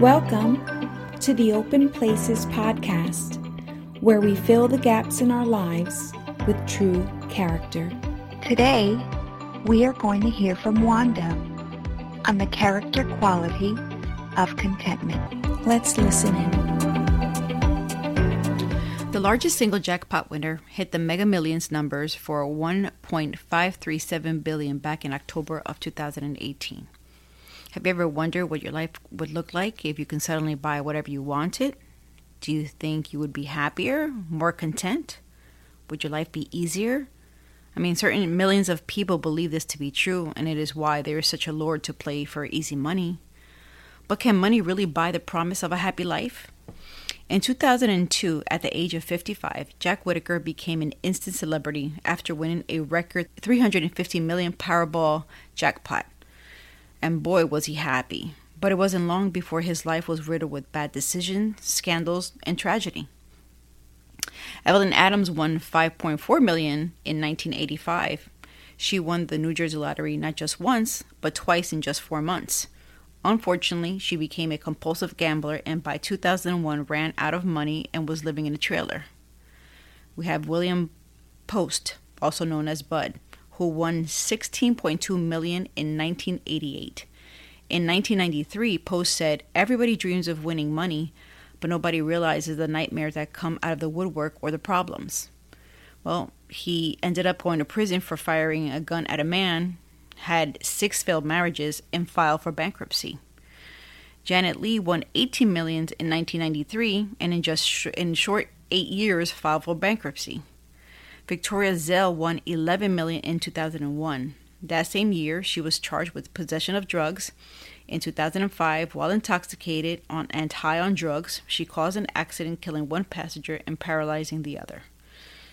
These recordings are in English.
Welcome to the Open Places podcast, where we fill the gaps in our lives with true character. Today, we are going to hear from Wanda on the character quality of contentment. Let's listen in. The largest single jackpot winner hit the Mega Millions numbers for 1.537 billion back in October of 2018. Have you ever wondered what your life would look like if you can suddenly buy whatever you wanted? Do you think you would be happier, more content? Would your life be easier? I mean, certain millions of people believe this to be true, and it is why there is such a lure to play for easy money. But can money really buy the promise of a happy life? In 2002, at the age of 55, Jack Whittaker became an instant celebrity after winning a record 350 million Powerball jackpot and boy was he happy. But it wasn't long before his life was riddled with bad decisions, scandals, and tragedy. Evelyn Adams won 5.4 million in 1985. She won the New Jersey lottery not just once, but twice in just 4 months. Unfortunately, she became a compulsive gambler and by 2001 ran out of money and was living in a trailer. We have William Post, also known as Bud who won 16.2 million in 1988. In 1993, Post said, "Everybody dreams of winning money, but nobody realizes the nightmares that come out of the woodwork or the problems." Well, he ended up going to prison for firing a gun at a man, had six failed marriages, and filed for bankruptcy. Janet Lee won 18 millions in 1993 and in just sh- in short 8 years filed for bankruptcy. Victoria Zell won 11 million in 2001. That same year, she was charged with possession of drugs. In 2005, while intoxicated on and high on drugs, she caused an accident killing one passenger and paralyzing the other.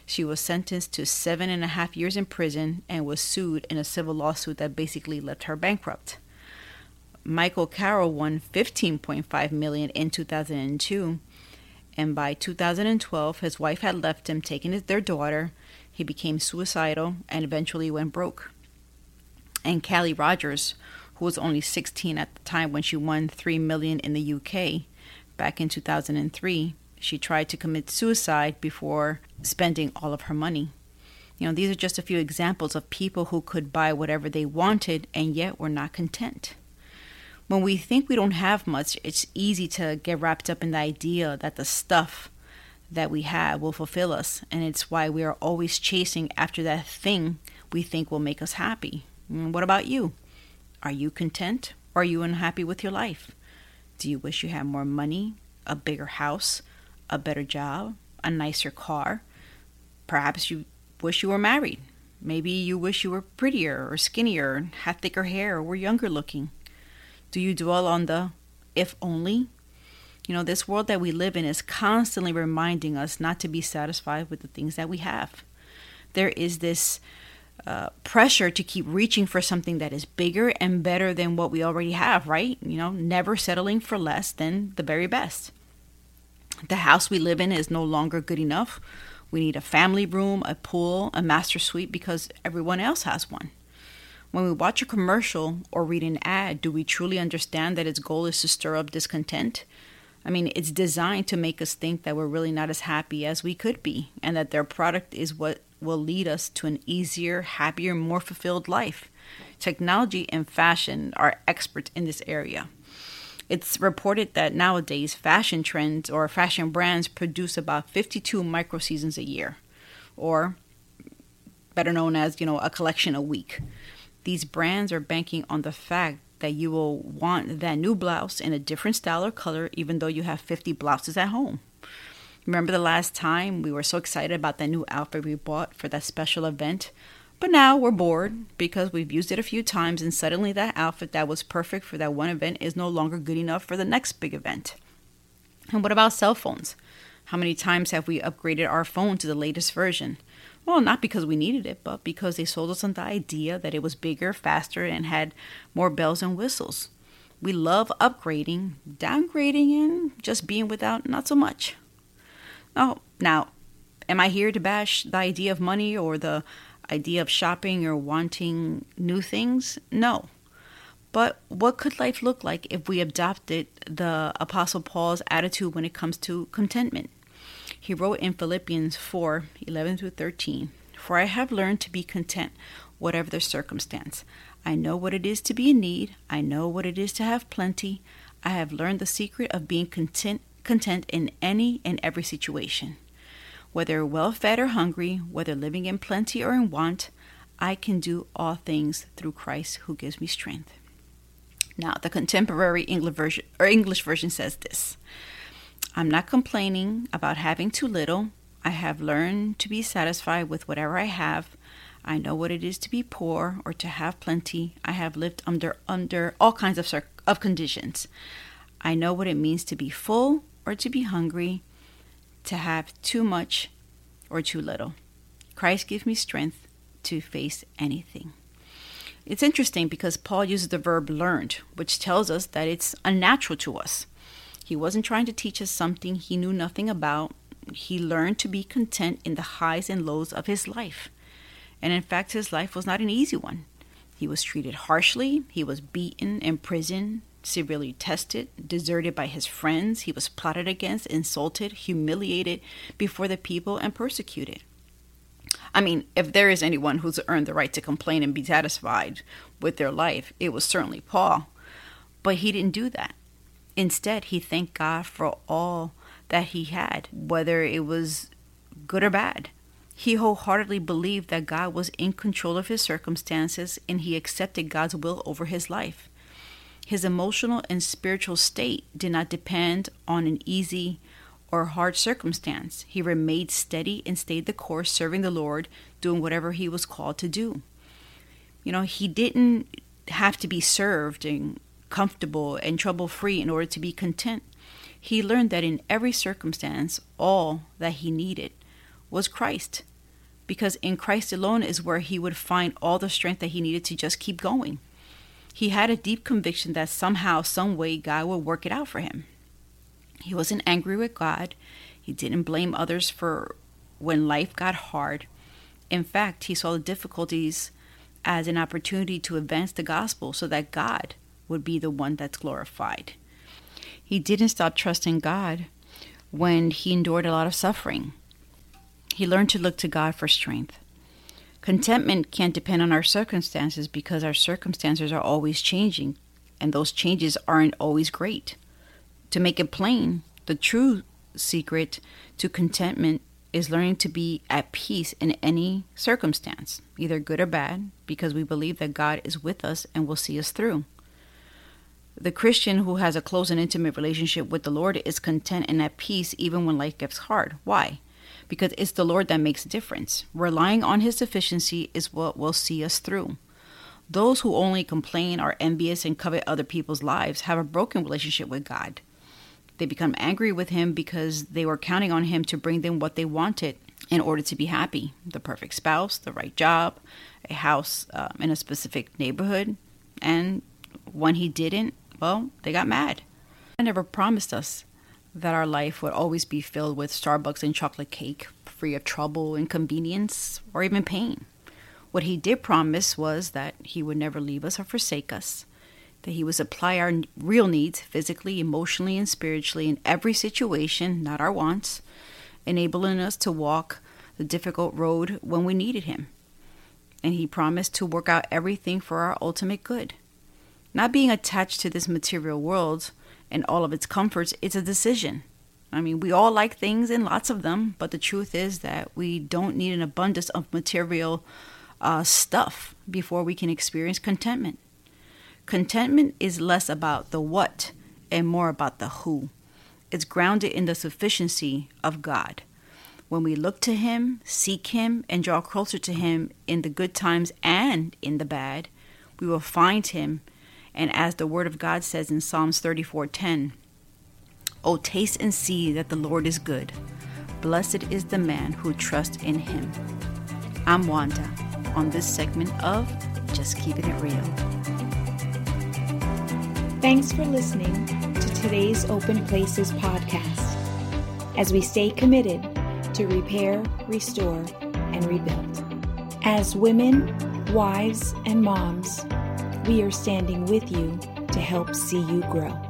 She was sentenced to seven and a half years in prison and was sued in a civil lawsuit that basically left her bankrupt. Michael Carroll won 15.5 million in 2002, and by 2012, his wife had left him, taking their daughter, he became suicidal and eventually went broke. And Callie Rogers, who was only 16 at the time when she won 3 million in the UK back in 2003, she tried to commit suicide before spending all of her money. You know, these are just a few examples of people who could buy whatever they wanted and yet were not content. When we think we don't have much, it's easy to get wrapped up in the idea that the stuff that we have will fulfill us. And it's why we are always chasing after that thing we think will make us happy. And what about you? Are you content or are you unhappy with your life? Do you wish you had more money, a bigger house, a better job, a nicer car? Perhaps you wish you were married. Maybe you wish you were prettier or skinnier, had thicker hair, or were younger looking. Do you dwell on the if only you know, this world that we live in is constantly reminding us not to be satisfied with the things that we have. There is this uh, pressure to keep reaching for something that is bigger and better than what we already have, right? You know, never settling for less than the very best. The house we live in is no longer good enough. We need a family room, a pool, a master suite because everyone else has one. When we watch a commercial or read an ad, do we truly understand that its goal is to stir up discontent? I mean, it's designed to make us think that we're really not as happy as we could be, and that their product is what will lead us to an easier, happier, more fulfilled life. Technology and fashion are experts in this area. It's reported that nowadays fashion trends or fashion brands produce about 52 micro seasons a year, or better known as, you know, a collection a week. These brands are banking on the fact that you will want that new blouse in a different style or color, even though you have 50 blouses at home. Remember the last time we were so excited about that new outfit we bought for that special event? But now we're bored because we've used it a few times, and suddenly that outfit that was perfect for that one event is no longer good enough for the next big event. And what about cell phones? How many times have we upgraded our phone to the latest version? Well, not because we needed it, but because they sold us on the idea that it was bigger, faster, and had more bells and whistles. We love upgrading, downgrading, and just being without not so much. Oh, now, am I here to bash the idea of money or the idea of shopping or wanting new things? No. But what could life look like if we adopted the Apostle Paul's attitude when it comes to contentment? He wrote in Philippians 4 11 through 13 For I have learned to be content, whatever the circumstance. I know what it is to be in need, I know what it is to have plenty. I have learned the secret of being content, content in any and every situation. Whether well fed or hungry, whether living in plenty or in want, I can do all things through Christ who gives me strength. Now, the contemporary English version, or English version says this I'm not complaining about having too little. I have learned to be satisfied with whatever I have. I know what it is to be poor or to have plenty. I have lived under under all kinds of of conditions. I know what it means to be full or to be hungry, to have too much or too little. Christ gives me strength to face anything. It's interesting because Paul uses the verb learned, which tells us that it's unnatural to us. He wasn't trying to teach us something he knew nothing about. He learned to be content in the highs and lows of his life. And in fact, his life was not an easy one. He was treated harshly, he was beaten, imprisoned, severely tested, deserted by his friends, he was plotted against, insulted, humiliated before the people, and persecuted. I mean, if there is anyone who's earned the right to complain and be satisfied with their life, it was certainly Paul. But he didn't do that. Instead, he thanked God for all that he had, whether it was good or bad. He wholeheartedly believed that God was in control of his circumstances and he accepted God's will over his life. His emotional and spiritual state did not depend on an easy or hard circumstance. He remained steady and stayed the course, serving the Lord, doing whatever he was called to do. You know, he didn't have to be served and comfortable and trouble free in order to be content. He learned that in every circumstance, all that he needed was Christ, because in Christ alone is where he would find all the strength that he needed to just keep going. He had a deep conviction that somehow, some way, God would work it out for him. He wasn't angry with God. He didn't blame others for when life got hard. In fact, he saw the difficulties as an opportunity to advance the gospel so that God would be the one that's glorified. He didn't stop trusting God when he endured a lot of suffering. He learned to look to God for strength. Contentment can't depend on our circumstances because our circumstances are always changing, and those changes aren't always great. To make it plain, the true secret to contentment is learning to be at peace in any circumstance, either good or bad, because we believe that God is with us and will see us through. The Christian who has a close and intimate relationship with the Lord is content and at peace even when life gets hard. Why? Because it's the Lord that makes a difference. Relying on His sufficiency is what will see us through. Those who only complain, are envious, and covet other people's lives have a broken relationship with God. They become angry with him because they were counting on him to bring them what they wanted in order to be happy the perfect spouse, the right job, a house um, in a specific neighborhood. And when he didn't, well, they got mad. I never promised us that our life would always be filled with Starbucks and chocolate cake, free of trouble, inconvenience, or even pain. What he did promise was that he would never leave us or forsake us, that He would supply our real needs physically, emotionally, and spiritually in every situation, not our wants, enabling us to walk the difficult road when we needed Him. And He promised to work out everything for our ultimate good. Not being attached to this material world and all of its comforts, it's a decision. I mean, we all like things and lots of them, but the truth is that we don't need an abundance of material uh, stuff before we can experience contentment. Contentment is less about the what and more about the who. It's grounded in the sufficiency of God. When we look to Him, seek Him, and draw closer to Him in the good times and in the bad, we will find Him. And as the Word of God says in Psalms 34:10, "O taste and see that the Lord is good. Blessed is the man who trusts in Him." I'm Wanda on this segment of Just Keeping It Real. Thanks for listening to today's Open Places podcast as we stay committed to repair, restore, and rebuild. As women, wives, and moms, we are standing with you to help see you grow.